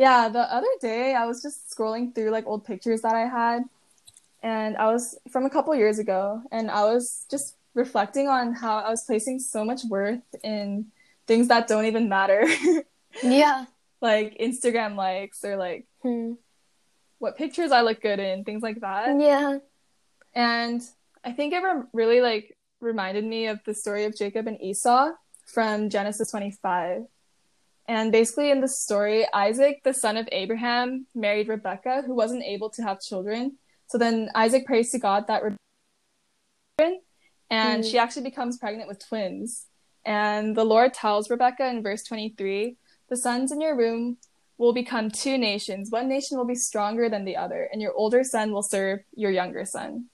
Yeah, the other day I was just scrolling through like old pictures that I had, and I was from a couple years ago, and I was just reflecting on how I was placing so much worth in things that don't even matter. yeah. like Instagram likes or like Hmm. what pictures I look good in, things like that. Yeah. And I think it re- really like reminded me of the story of Jacob and Esau from Genesis 25. And basically in the story, Isaac, the son of Abraham, married Rebecca, who wasn't able to have children. So then Isaac prays to God that Rebecca and Mm. she actually becomes pregnant with twins. And the Lord tells Rebecca in verse 23, "The sons in your womb will become two nations. One nation will be stronger than the other, and your older son will serve your younger son."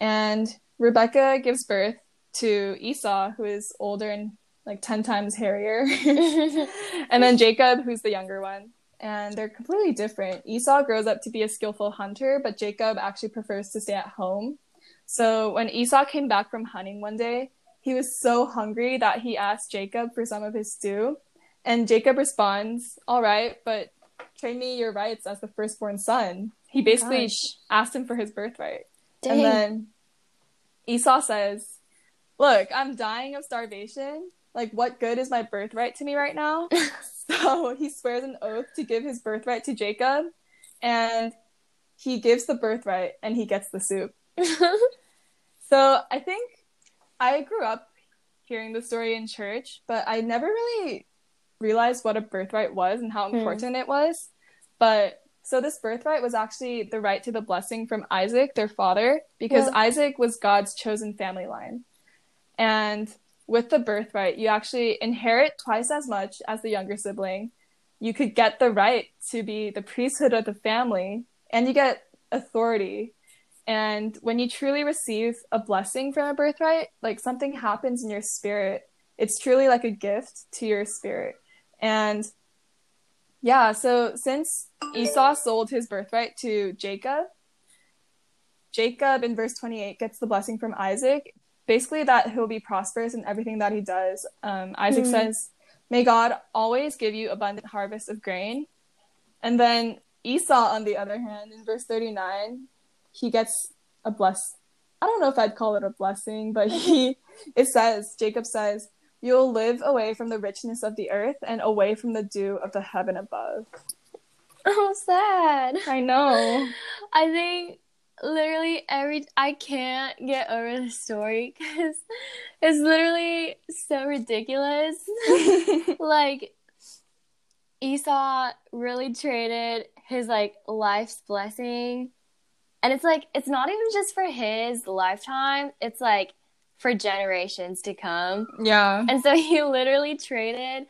And Rebecca gives birth to Esau, who is older and like 10 times hairier. and then Jacob, who's the younger one. And they're completely different. Esau grows up to be a skillful hunter, but Jacob actually prefers to stay at home. So when Esau came back from hunting one day, he was so hungry that he asked Jacob for some of his stew. And Jacob responds, All right, but trade me your rights as the firstborn son. He oh basically Gosh. asked him for his birthright. Dang. And then Esau says, Look, I'm dying of starvation. Like, what good is my birthright to me right now? so he swears an oath to give his birthright to Jacob. And he gives the birthright and he gets the soup. So I think I grew up hearing the story in church, but I never really realized what a birthright was and how Hmm. important it was. But so this birthright was actually the right to the blessing from Isaac, their father, because Yeah. Isaac was God's chosen family line. And with the birthright, you actually inherit twice as much as the younger sibling. You could get the right to be the priesthood of the family, and you get authority. And when you truly receive a blessing from a birthright, like something happens in your spirit. It's truly like a gift to your spirit. And yeah, so since Esau sold his birthright to Jacob, Jacob in verse 28 gets the blessing from Isaac. Basically, that he'll be prosperous in everything that he does. Um, Isaac Hmm. says, May God always give you abundant harvest of grain. And then Esau, on the other hand, in verse 39, he gets a bless. I don't know if I'd call it a blessing, but he, it says, Jacob says, You'll live away from the richness of the earth and away from the dew of the heaven above. oh, sad. I know. I think literally every I can't get over the story because it's literally so ridiculous. like Esau really traded his like life's blessing, and it's like it's not even just for his lifetime. It's like for generations to come. Yeah. And so he literally traded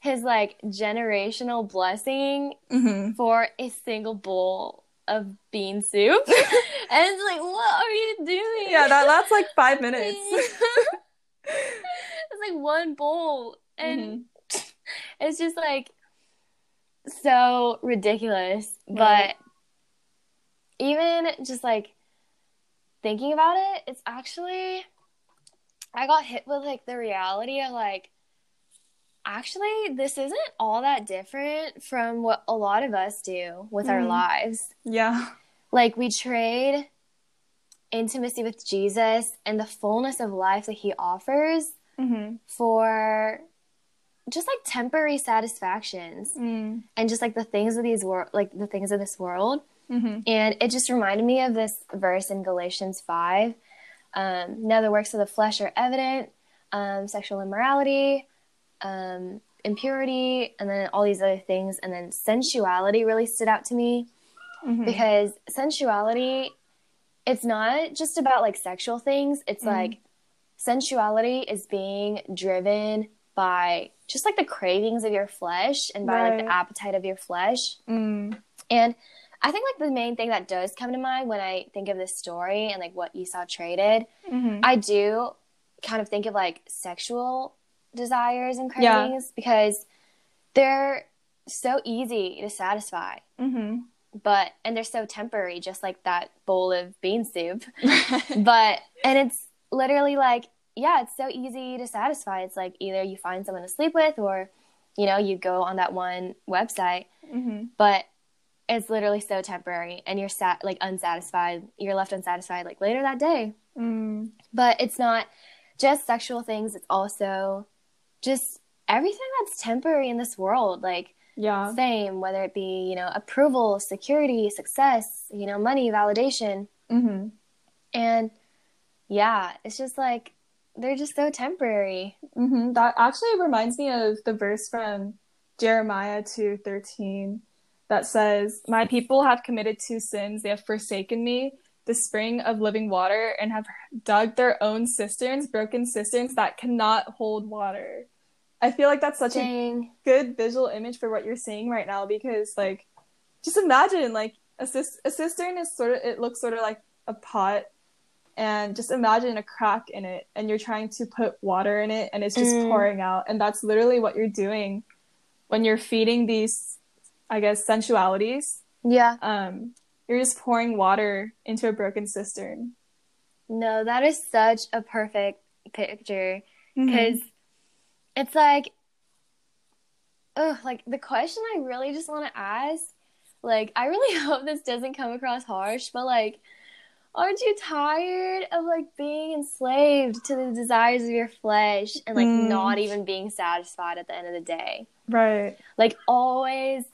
his like generational blessing hmm for a single bowl of bean soup. and it's like, what are you doing? Yeah, that lasts like five minutes. it's like one bowl. And Mhm. it's just like so ridiculous. Right. But even just like thinking about it, it's actually I got hit with like the reality of like actually this isn't all that different from what a lot of us do with our Mhm. lives. Yeah. Like we trade intimacy with Jesus and the fullness of life that he offers hmm for just like temporary satisfactions Mm. and just like the things of these world like the things of this world hmm and it just reminded me of this verse in galatians 5 um, now the works of the flesh are evident um, sexual immorality um, impurity and then all these other things. And then sensuality really stood out to me hmm because sensuality it's not just about like sexual things. It's Mm. like sensuality is being driven by just like the cravings of your flesh and by like the appetite of your flesh. Mm. and i think like the main thing that does come to mind when i think of this story and like what esau traded hmm i do kind of think of like sexual desires and Yeah. cravings because they're so easy to satisfy. Hmm but and they're so temporary just like that bowl of bean soup. But and it's literally like yeah it's so easy to satisfy. It's like either you find someone to sleep with or you know you go on that one website. Mm-hmm. but it's literally so temporary and you're sat like unsatisfied. You're left unsatisfied like later that day. Mm. but it's not just sexual things. It's also just everything that's temporary in this world like Yeah. fame whether it be you know approval security success you know money validation Mm-hmm. and yeah it's just like they're just so temporary Mm-hmm. That actually reminds me of the verse from Jeremiah two thirteen that says, "My people have committed two sins; they have forsaken me, the spring of living water, and have dug their own cisterns, broken cisterns that cannot hold water." I feel like that's such a good visual image for what you're saying right now because, like, just imagine like a, cis- a cistern is sort of it looks sort of like a pot and just imagine a crack in it and you're trying to put water in it and it's just Mm. pouring out and that's literally what you're doing when you're feeding these i guess sensualities yeah um you're just pouring water into a broken cistern no that is such a perfect picture Mm-hmm. because it's like oh like the question i really just want to ask like i really hope this doesn't come across harsh but like aren't you tired of like being enslaved to the desires of your flesh and like Mm. not even being satisfied at the end of the day right like always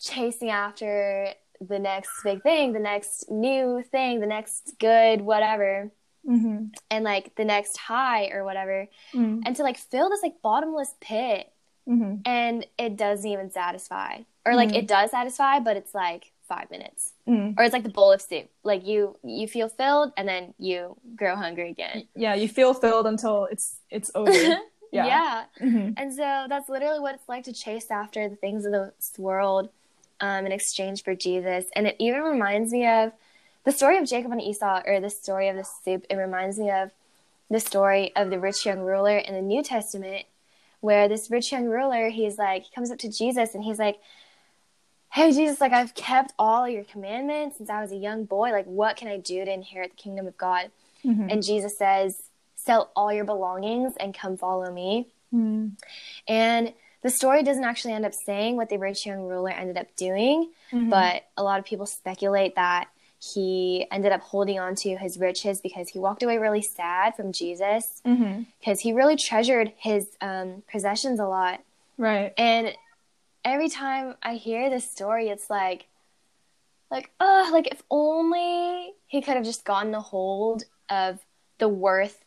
chasing after the next big thing the next new thing the next good whatever mm-hmm. and like the next high or whatever Mm-hmm. and to like fill this like bottomless pit Mm-hmm. and it doesn't even satisfy or like Mm. it does satisfy but it's like five minutes Mm-hmm. or it's like the bowl of soup like you you feel filled and then you grow hungry again yeah you feel filled until it's it's over yeah, yeah. Mm-hmm. and so that's literally what it's like to chase after the things of this world um, in exchange for jesus. And it even reminds me of the story of jacob and esau or the story of the soup. It reminds me of the story of the rich young ruler in the new testament where this rich young ruler he's like he comes up to jesus and he's like hey jesus like i've kept all your commandments since i was a young boy. Like what can i do to inherit the kingdom of god? Mm-hmm. and jesus says sell all your belongings and come follow me. Mm-hmm. and the story doesn't actually end up saying what the rich young ruler ended up doing Mm-hmm. but a lot of people speculate that he ended up holding on to his riches because he walked away really sad from jesus Mm-hmm. because he really treasured his um, possessions a lot right and every time I hear this story, it's like, like, oh, like if only he could have just gotten a hold of the worth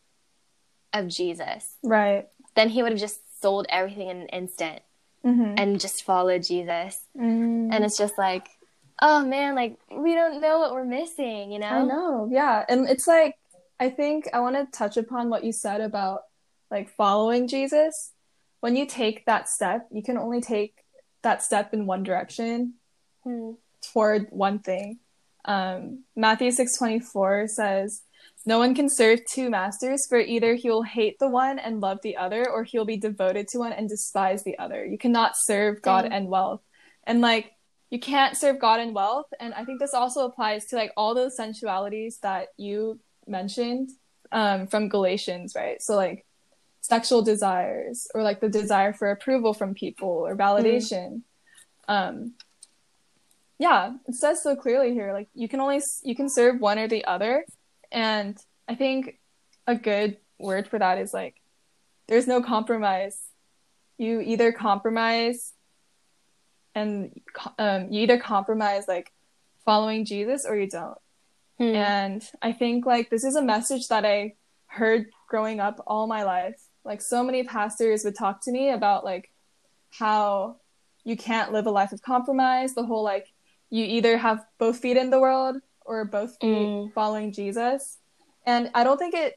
of Jesus, right then he would have just sold everything in an instant mm-hmm. and just followed Jesus. Mm. And it's just like, oh man, like we don't know what we're missing, you know? I know, yeah. And it's like, I think I want to touch upon what you said about like following Jesus. When you take that step, you can only take that step in one direction Hmm. toward one thing. Um, Matthew 6:24 says, "No one can serve two masters, for either he will hate the one and love the other, or he'll be devoted to one and despise the other. You cannot serve God Dang. and wealth." And like you can't serve God and wealth, and I think this also applies to like all those sensualities that you mentioned um, from Galatians, right? So like sexual desires or like the desire for approval from people or validation. Um, yeah, it says so clearly here. Like you can only you can serve one or the other, and I think a good word for that is like there's no compromise. You either compromise, and um, you either compromise like following Jesus or you don't. Hmm. And I think like this is a message that I heard growing up all my life. Like so many pastors would talk to me about like how you can't live a life of compromise, the whole like you either have both feet in the world or both feet Mm. following Jesus. And I don't think it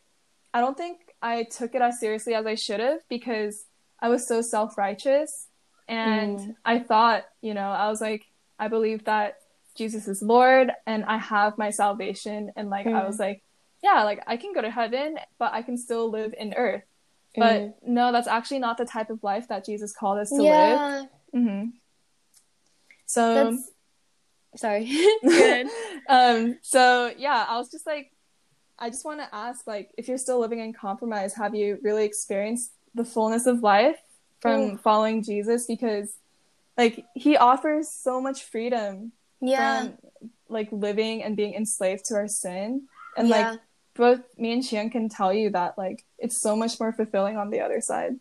I don't think I took it as seriously as I should have because I was so self-righteous and Mm. I thought, you know, I was like I believe that Jesus is Lord and I have my salvation and like I Mm. was like yeah, like I can go to heaven, but I can still live in earth. But Mm. no, that's actually not the type of life that Jesus called us to live. yeah, hmm So, that's sorry. Good. um, so yeah, I was just like, I just want to ask, like, if you're still living in compromise, have you really experienced the fullness of life from Ooh. following Jesus? Because like he offers so much freedom Yeah. from like living and being enslaved to our sin. And Yeah. like both me and Xian can tell you that like it's so much more fulfilling on the other side.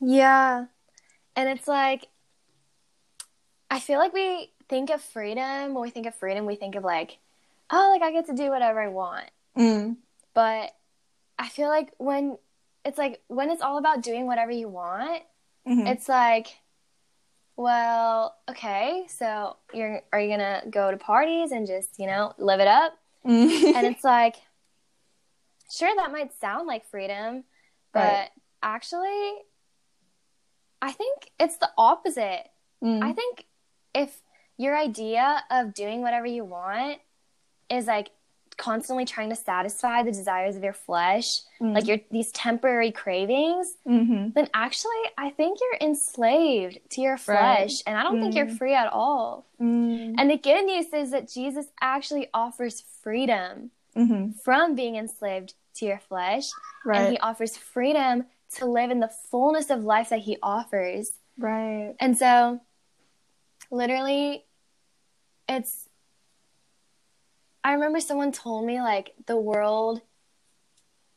Yeah. And it's like, I feel like we think of freedom, when we think of freedom, we think of like, oh, like I get to do whatever I want. Mm. But I feel like when it's like, when it's all about doing whatever you want, Mhm. it's like, well, okay, so you're, are you gonna go to parties and just, you know, live it up? Mm. and it's like sure that might sound like freedom but Right. actually i think it's the opposite Mm. i think if your idea of doing whatever you want is like constantly trying to satisfy the desires of your flesh Mm. like your these temporary cravings Mhm. then actually i think you're enslaved to your flesh and i don't think you're Mm. free at all Mm. and the good news is that jesus actually offers freedom Mhm. from being enslaved to your flesh Right. and he offers freedom to live in the fullness of life that he offers right. and so literally it's i remember someone told me like the world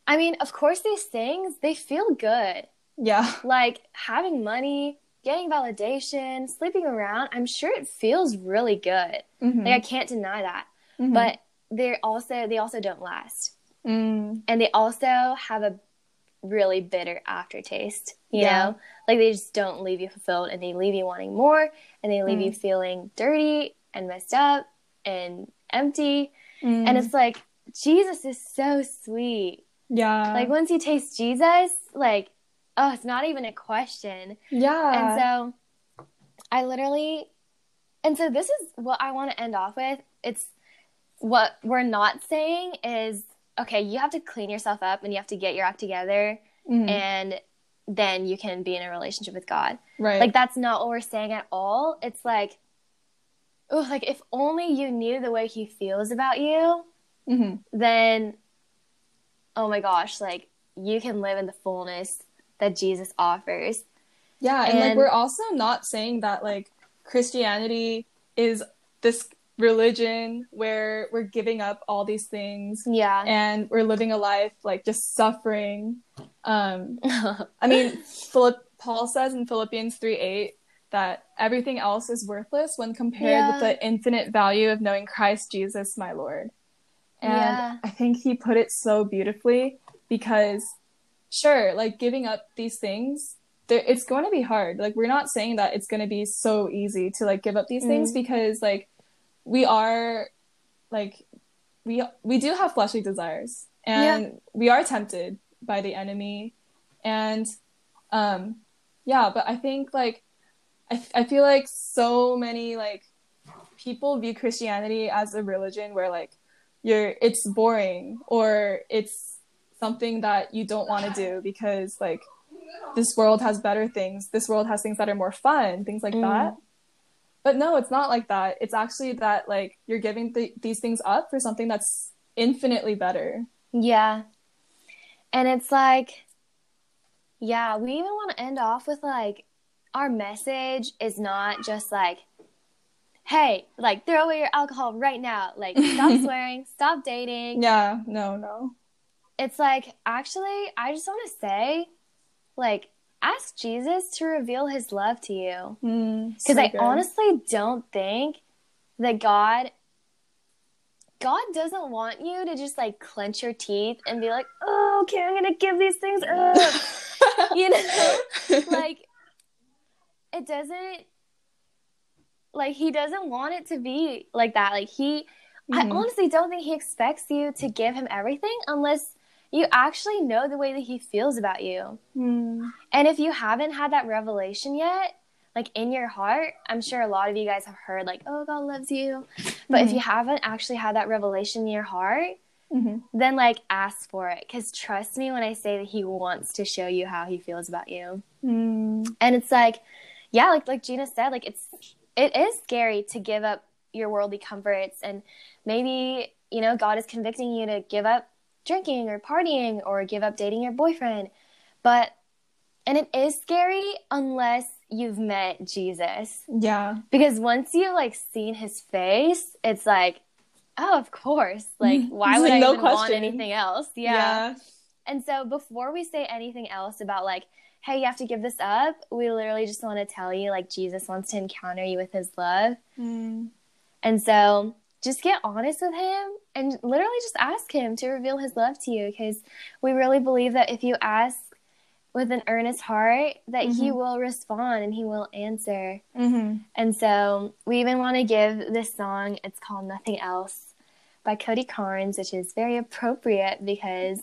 i mean of course these things they feel good Yeah. like having money getting validation sleeping around i'm sure it feels really good Mhm. like i can't deny that Mhm. but they're also they also don't last Mm. and they also have a really bitter aftertaste you Yeah. know like they just don't leave you fulfilled and they leave you wanting more and they leave Mm. you feeling dirty and messed up and empty Mm. and it's like jesus is so sweet yeah. like once you taste jesus like oh it's not even a question yeah. and so I literally, and so this is what I want to end off with. It's what we're not saying is okay, you have to clean yourself up and you have to get your act together, Mhm. and then you can be in a relationship with God. right. Like, that's not what we're saying at all. It's like, oh, like if only you knew the way He feels about you, Mhm. then oh my gosh, like you can live in the fullness that Jesus offers. Yeah, and, like we're also not saying that like Christianity is this religion where we're giving up all these things Yeah. and we're living a life like just suffering. Um I mean, Philip Paul says in Philippians 3 8 that everything else is worthless when compared Yeah. with the infinite value of knowing Christ Jesus, my Lord. And Yeah. I think he put it so beautifully because, sure, like giving up these things, it's going to be hard. Like, we're not saying that it's going to be so easy to like give up these things Mm. because, like, we are, like, we we do have fleshly desires and we are tempted by the enemy and um yeah but i think like I, I feel like so many like people view christianity as a religion where like you're it's boring or it's something that you don't want to do because like this world has better things this world has things that are more fun things like Mm. that but no it's not like that it's actually that like you're giving th- these things up for something that's infinitely better Yeah. And it's like, yeah, we even want to end off with like, our message is not just like, hey, like throw away your alcohol right now. Like, stop swearing, stop dating. yeah no no It's like, actually, I just want to say, like, ask Jesus to reveal his love to you. Mm, Because so I good. honestly don't think that God God doesn't want you to just like clench your teeth and be like, oh, okay, I'm gonna give these things up. you know? like it doesn't like he doesn't want it to be like that. Like he I Mhm. honestly don't think he expects you to give him everything unless you actually know the way that he feels about you. Mm, And if you haven't had that revelation yet, like in your heart, I'm sure a lot of you guys have heard, like, oh, God loves you. But if Mhm. you haven't actually had that revelation in your heart, mhm. then like ask for it. Because trust me when I say that He wants to show you how He feels about you. Mm, And it's like, yeah, like like Gina said, like it's it is scary to give up your worldly comforts, and maybe you know God is convicting you to give up drinking or partying or give up dating your boyfriend, but and it is scary unless you've met Jesus. Yeah. Because once you've like seen his face, it's like, oh, of course. Like, why would like I no even want question. anything else? Yeah. And so before we say anything else about like, hey, you have to give this up, we literally just want to tell you like Jesus wants to encounter you with his love. Mm. And so just get honest with him and literally just ask him to reveal his love to you because we really believe that if you ask with an earnest heart that he Mhm. will respond and he will answer. Mm-hmm. And so we even want to give this song, it's called Nothing Else by Cody Carnes, which is very appropriate because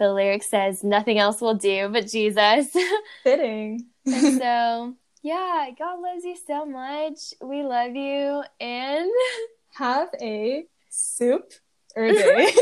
the lyric says nothing else will do but Jesus. Fitting. and so, yeah, God loves you so much. We love you and Have a soup or day.